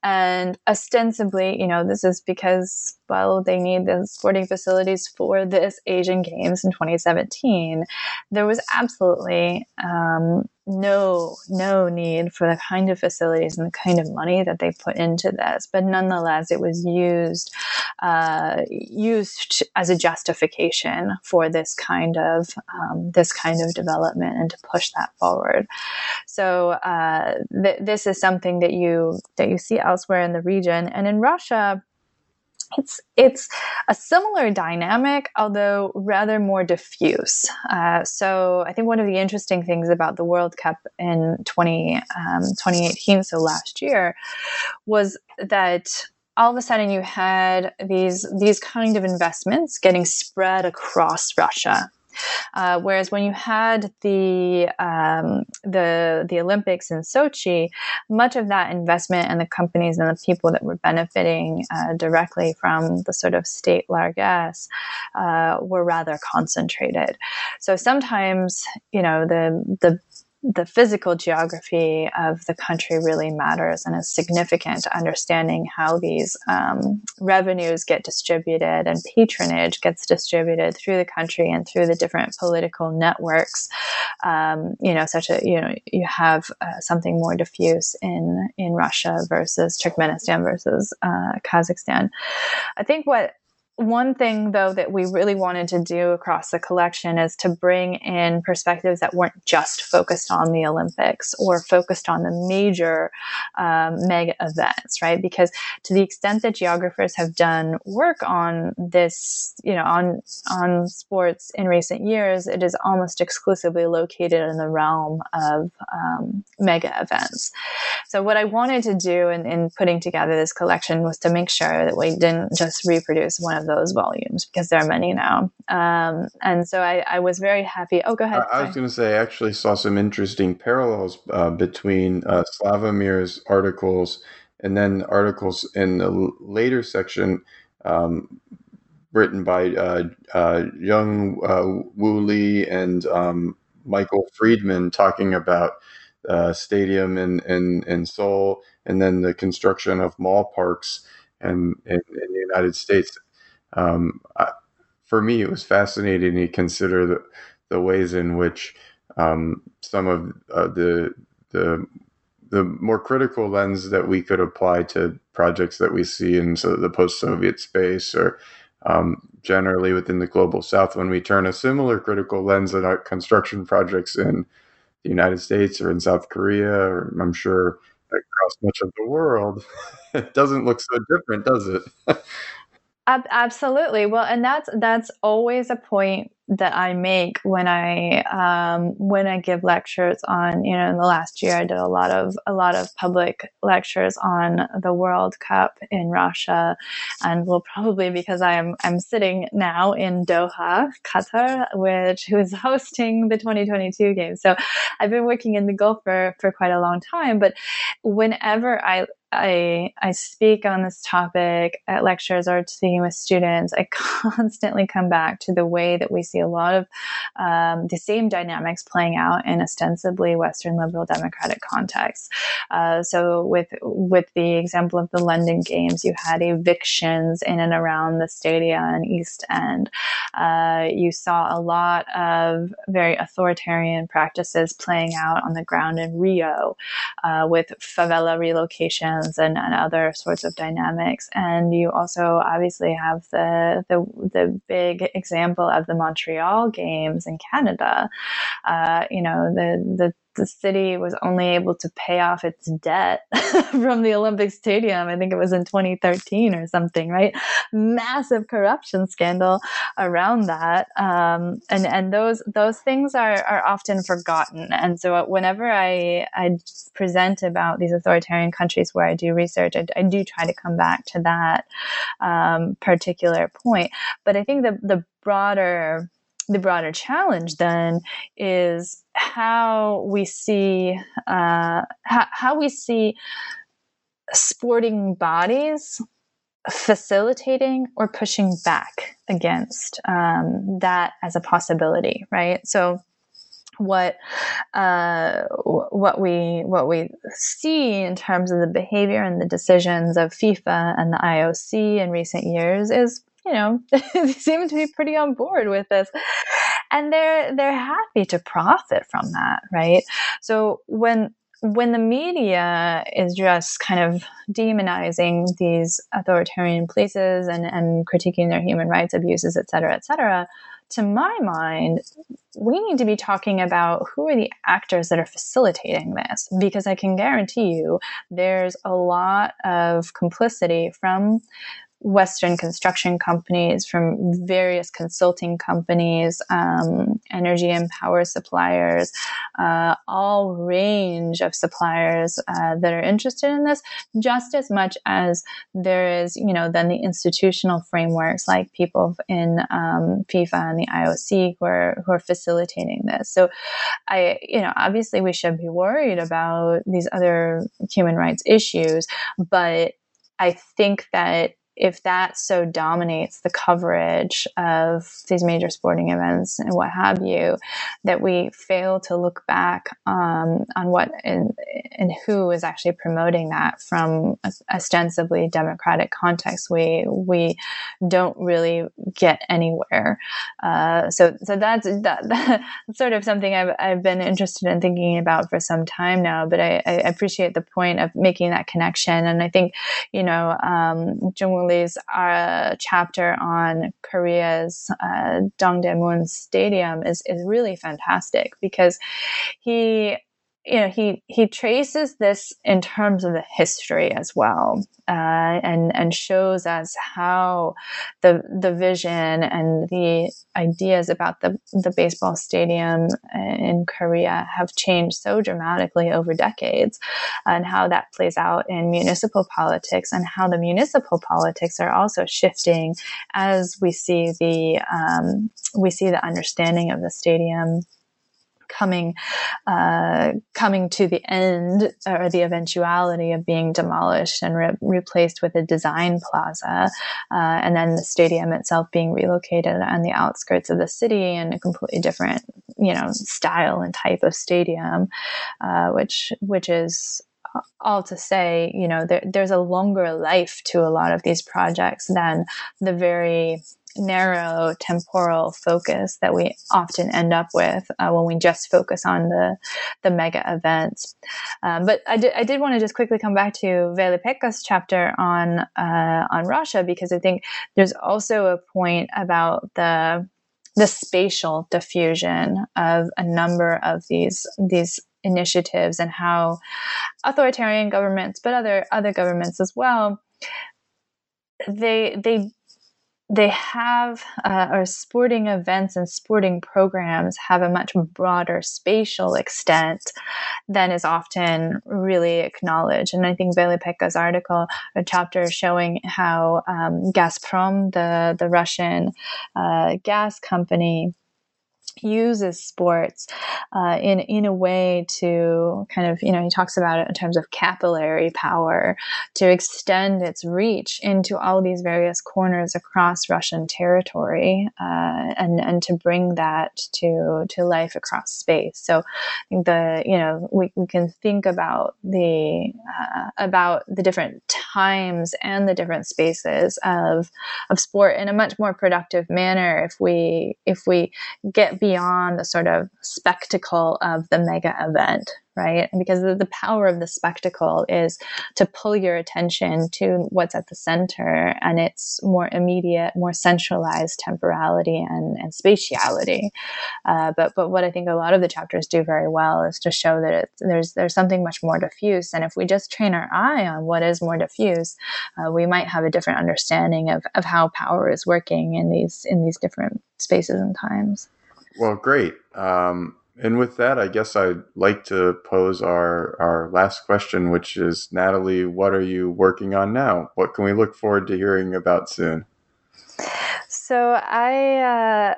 And ostensibly, you know, this is because, well, they need the sporting facilities for this Asian Games in 2017. There was absolutely um, no no need for the kind of facilities and the kind of money that they put into this. But nonetheless it was used uh, used as a justification for this kind of um, this kind of development and to push that forward. So uh, th- this is something that you that you see elsewhere in the region. And in Russia it's it's a similar dynamic, although rather more diffuse. Uh, so I think one of the interesting things about the World Cup in 20, um, 2018, so last year, was that all of a sudden you had these these kind of investments getting spread across Russia. Uh, whereas when you had the um, the the Olympics in Sochi, much of that investment and the companies and the people that were benefiting uh, directly from the sort of state largesse uh, were rather concentrated. So sometimes, you know, the the the physical geography of the country really matters and is significant to understanding how these um, revenues get distributed and patronage gets distributed through the country and through the different political networks. Um, you know, such a you know you have uh, something more diffuse in in Russia versus Turkmenistan versus uh, Kazakhstan. I think what one thing, though, that we really wanted to do across the collection is to bring in perspectives that weren't just focused on the Olympics or focused on the major um, mega events, right? Because to the extent that geographers have done work on this, you know, on on sports in recent years, it is almost exclusively located in the realm of um, mega events. So, what I wanted to do in, in putting together this collection was to make sure that we didn't just reproduce one of those volumes because there are many now. Um, and so I, I, was very happy. Oh, go ahead. I, I was going to say, I actually saw some interesting parallels uh, between uh, Slavomir's articles and then articles in the later section um, written by uh, uh, Young uh, Wu Li and um, Michael Friedman talking about uh, stadium in, in in Seoul, and then the construction of mall parks in, in, in the United States. Um, I, for me, it was fascinating to consider the, the ways in which um, some of uh, the the the more critical lens that we could apply to projects that we see in the post-Soviet space or um, generally within the global South, when we turn a similar critical lens at our construction projects in the United States or in South Korea, or I'm sure across much of the world, it doesn't look so different, does it? Absolutely. Well, and that's that's always a point that I make when I um, when I give lectures on you know in the last year I did a lot of a lot of public lectures on the World Cup in Russia, and will probably because I'm I'm sitting now in Doha, Qatar, which who is hosting the 2022 games. So I've been working in the Gulf for for quite a long time, but whenever I I I speak on this topic at lectures or speaking with students, I constantly come back to the way that we see a lot of um, the same dynamics playing out in ostensibly Western liberal democratic contexts. Uh, so with with the example of the London Games, you had evictions in and around the stadia and East End. Uh, you saw a lot of very authoritarian practices playing out on the ground in Rio, uh, with favela relocations and, and other sorts of dynamics. And you also obviously have the the, the big example of the Montreal Games in Canada. Uh, you know, the the the city was only able to pay off its debt from the Olympic Stadium. I think it was in 2013 or something, right? Massive corruption scandal around that, um, and and those those things are are often forgotten. And so whenever I I present about these authoritarian countries where I do research, I, I do try to come back to that um, particular point. But I think the the broader the broader challenge then is how we see uh, how, how we see sporting bodies facilitating or pushing back against um, that as a possibility, right? So what uh, what we what we see in terms of the behavior and the decisions of FIFA and the IOC in recent years is you know, they seem to be pretty on board with this. And they're they're happy to profit from that, right? So when when the media is just kind of demonizing these authoritarian places and, and critiquing their human rights abuses, et cetera, et cetera, to my mind, we need to be talking about who are the actors that are facilitating this, because I can guarantee you there's a lot of complicity from Western construction companies, from various consulting companies, um, energy and power suppliers, uh, all range of suppliers uh, that are interested in this, just as much as there is, you know, then the institutional frameworks like people in um, FIFA and the IOC who are who are facilitating this. So, I, you know, obviously we should be worried about these other human rights issues, but I think that if that so dominates the coverage of these major sporting events and what have you, that we fail to look back um, on what and, who is actually promoting that from ostensibly democratic context, we we don't really get anywhere. Uh, so so that's that, that's sort of something I've I've been interested in thinking about for some time now. But I, I appreciate the point of making that connection, and I think you know um, Lee's uh, chapter on Korea's uh, Dongdaemun Stadium is is really fantastic because he you know he he traces this in terms of the history as well uh, and and shows us how the the vision and the ideas about the the baseball stadium in Korea have changed so dramatically over decades and how that plays out in municipal politics and how the municipal politics are also shifting as we see the um, we see the understanding of the stadium coming uh, coming to the end or the eventuality of being demolished and re- replaced with a design plaza, uh, and then the stadium itself being relocated on the outskirts of the city in a completely different you know style and type of stadium, uh, which which is all to say, you know, there, there's a longer life to a lot of these projects than the very narrow temporal focus that we often end up with uh, when we just focus on the the mega events. Um, but I did, I did want to just quickly come back to Veli-Pekka's chapter on uh, on Russia because I think there's also a point about the the spatial diffusion of a number of these these initiatives and how authoritarian governments, but other other governments as well, they they they have uh, or sporting events and sporting programs have a much broader spatial extent than is often really acknowledged. And I think Veli-Pekka's article or chapter showing how um, Gazprom, the the Russian uh, gas company, uses sports uh, in in a way to kind of you know he talks about it in terms of capillary power to extend its reach into all these various corners across Russian territory uh, and and to bring that to to life across space. So I think the you know we, we can think about the uh, about the different times and the different spaces of of sport in a much more productive manner if we if we get beyond the sort of spectacle of the mega event right? Because the, the power of the spectacle is to pull your attention to what's at the center and its more immediate, more centralized temporality and, and spatiality. Uh, but but what I think a lot of the chapters do very well is to show that there's there's something much more diffuse. And if we just train our eye on what is more diffuse, uh, we might have a different understanding of, of how power is working in these in these different spaces and times. Well, great. Um, and with that, I guess I'd like to pose our, our last question, which is Natalie, what are you working on now? What can we look forward to hearing about soon? So I uh,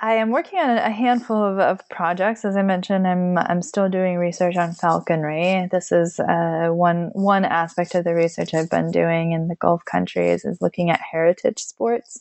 I am working on a handful of, of, projects. As I mentioned, I'm I'm still doing research on falconry. This is uh, one one aspect of the research I've been doing in the Gulf countries is looking at heritage sports,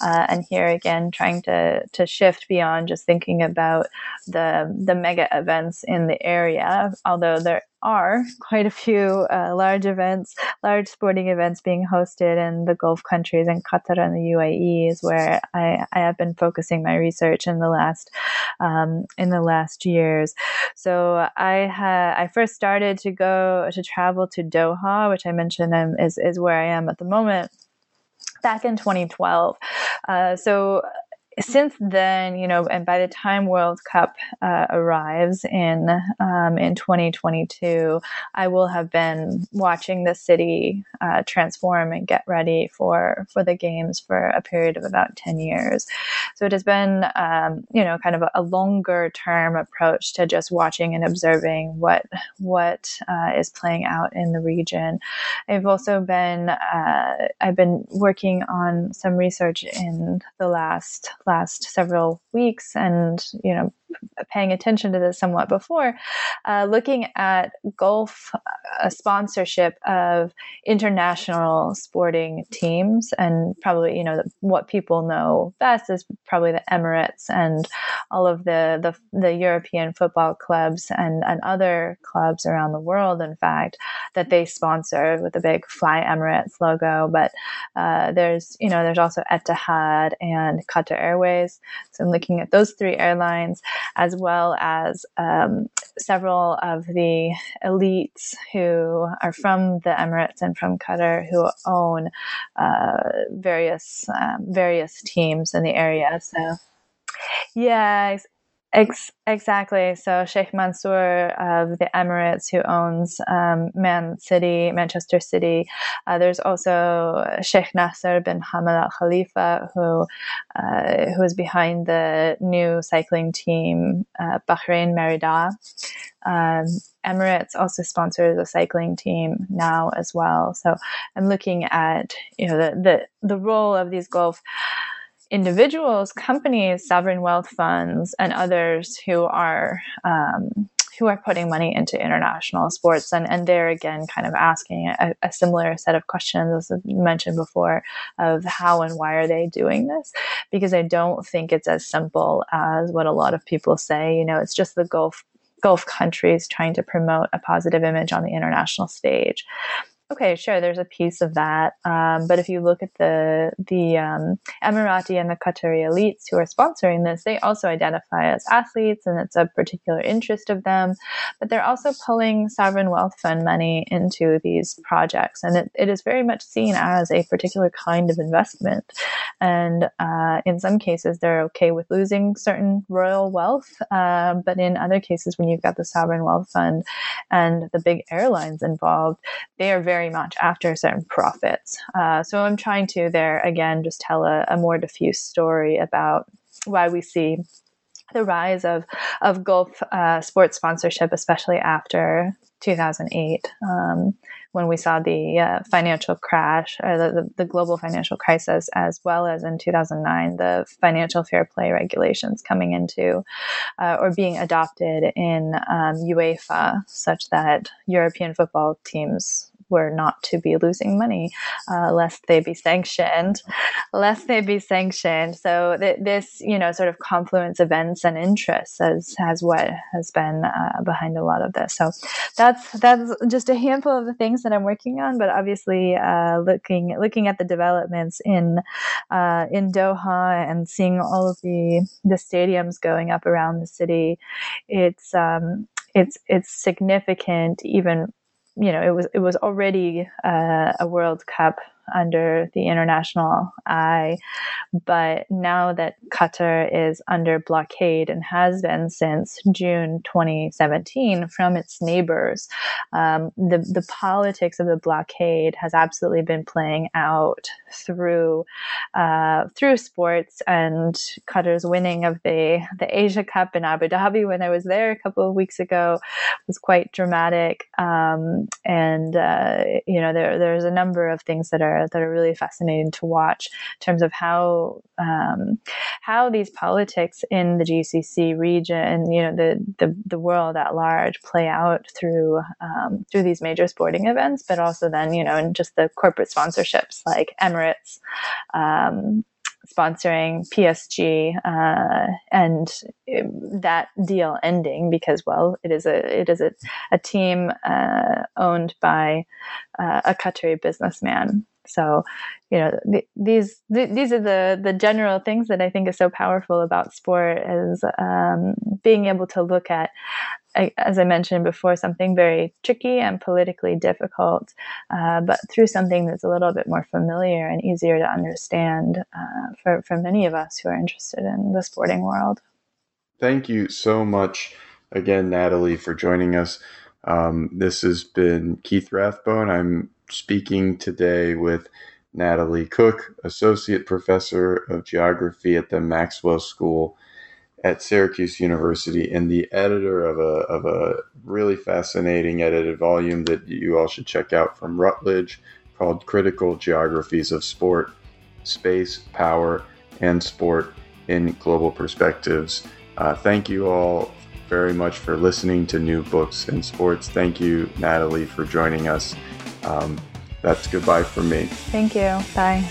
uh, and here again trying to to shift beyond just thinking about the the mega events in the area. Although there are quite a few uh, large events, large sporting events being hosted in the Gulf countries and Qatar and the UAE is where I, I have been focusing my research in the last um, in the last years. So I ha- I first started to go to travel to Doha, which I mentioned um, is is where I am at the moment back in 2012. Uh, so since then, you know, and by the time World Cup uh, arrives in um, in 2022, I will have been watching the city uh, transform and get ready for for the games for a period of about 10 years. So it has been, um, you know, kind of a, longer term approach to just watching and observing what what uh, is playing out in the region. I've also been uh, I've been working on some research in the last last several weeks and you know paying attention to this somewhat before, uh, looking at Gulf uh, sponsorship of international sporting teams, and probably you know what people know best is probably the Emirates and all of the the, the European football clubs and and other clubs around the world. In fact, that they sponsor with the big Fly Emirates logo, but uh, there's you know there's also Etihad and Qatar Airways. So I'm looking at those three airlines as well as um, several of the elites who are from the Emirates and from Qatar who own uh, various um, various teams in the area. So, yeah, Ex- exactly. So Sheikh Mansour of the Emirates, who owns um, Man City, Manchester City. Uh, there's also Sheikh Nasser bin Hamad Al Khalifa, who uh, who is behind the new cycling team uh, Bahrain Merida. Um, Emirates also sponsors a cycling team now as well. So I'm looking at you know the the, the role of these Gulf individuals, companies, sovereign wealth funds, and others who are um, who are putting money into international sports. And, and they're again kind of asking a, a similar set of questions as mentioned before of how and why are they doing this? Because I don't think it's as simple as what a lot of people say. You know, it's just the Gulf Gulf countries trying to promote a positive image on the international stage okay, sure, there's a piece of that. Um, but if you look at the the um, Emirati and the Qatari elites who are sponsoring this, they also identify as athletes, and it's a particular interest of them. But they're also pulling sovereign wealth fund money into these projects, and it, it is very much seen as a particular kind of investment. And uh, in some cases, they're okay with losing certain royal wealth, uh, but in other cases, when you've got the sovereign wealth fund and the big airlines involved, they are very very much after certain profits. Uh, so I'm trying to there again just tell a, a more diffuse story about why we see the rise of of Gulf uh, sports sponsorship, especially after 2008, um, when we saw the uh, financial crash or the, the, the, global financial crisis, as well as in 2009, the financial fair play regulations coming into uh, or being adopted in um, UEFA, such that European football teams were not to be losing money, uh, lest they be sanctioned, lest they be sanctioned. So th- this, you know, sort of confluence events and interests as has what has been uh, behind a lot of this. So that's that's just a handful of the things that I'm working on. But obviously, uh, looking looking at the developments in uh, in Doha and seeing all of the the stadiums going up around the city, it's um, it's it's significant even you know, it was it was already uh, a World Cup under the international eye. But now that Qatar is under blockade and has been since June 2017 from its neighbors, um, the, the politics of the blockade has absolutely been playing out through uh, through sports and Qatar's winning of the, the Asia Cup in Abu Dhabi when I was there a couple of weeks ago was quite dramatic. Um, and, uh, you know, there, there's a number of things that are that are really fascinating to watch in terms of how um, how these politics in the GCC region, you know, the the, the world at large, play out through um, through these major sporting events, but also then you know, in just the corporate sponsorships like Emirates. Um, sponsoring PSG uh, and that deal ending because well it is a it is a, a team uh, owned by uh, a Qatari businessman so, you know, th- these th- these are the the general things that I think is so powerful about sport is um, being able to look at, as I mentioned before, something very tricky and politically difficult, uh, but through something that's a little bit more familiar and easier to understand uh, for for many of us who are interested in the sporting world. Thank you so much again, Natalie, for joining us. Um, this has been Keith Rathbone. I'm speaking today with Natalie Koch, Associate Professor of Geography at the Maxwell School at Syracuse University and the editor of a, of a really fascinating edited volume that you all should check out from Routledge called Critical Geographies of Sport, Space, Power, and Sport in Global Perspectives. Uh, thank you all very much for listening to New Books in Sports. Thank you, Natalie, for joining us um, that's goodbye for me. Thank you. Bye.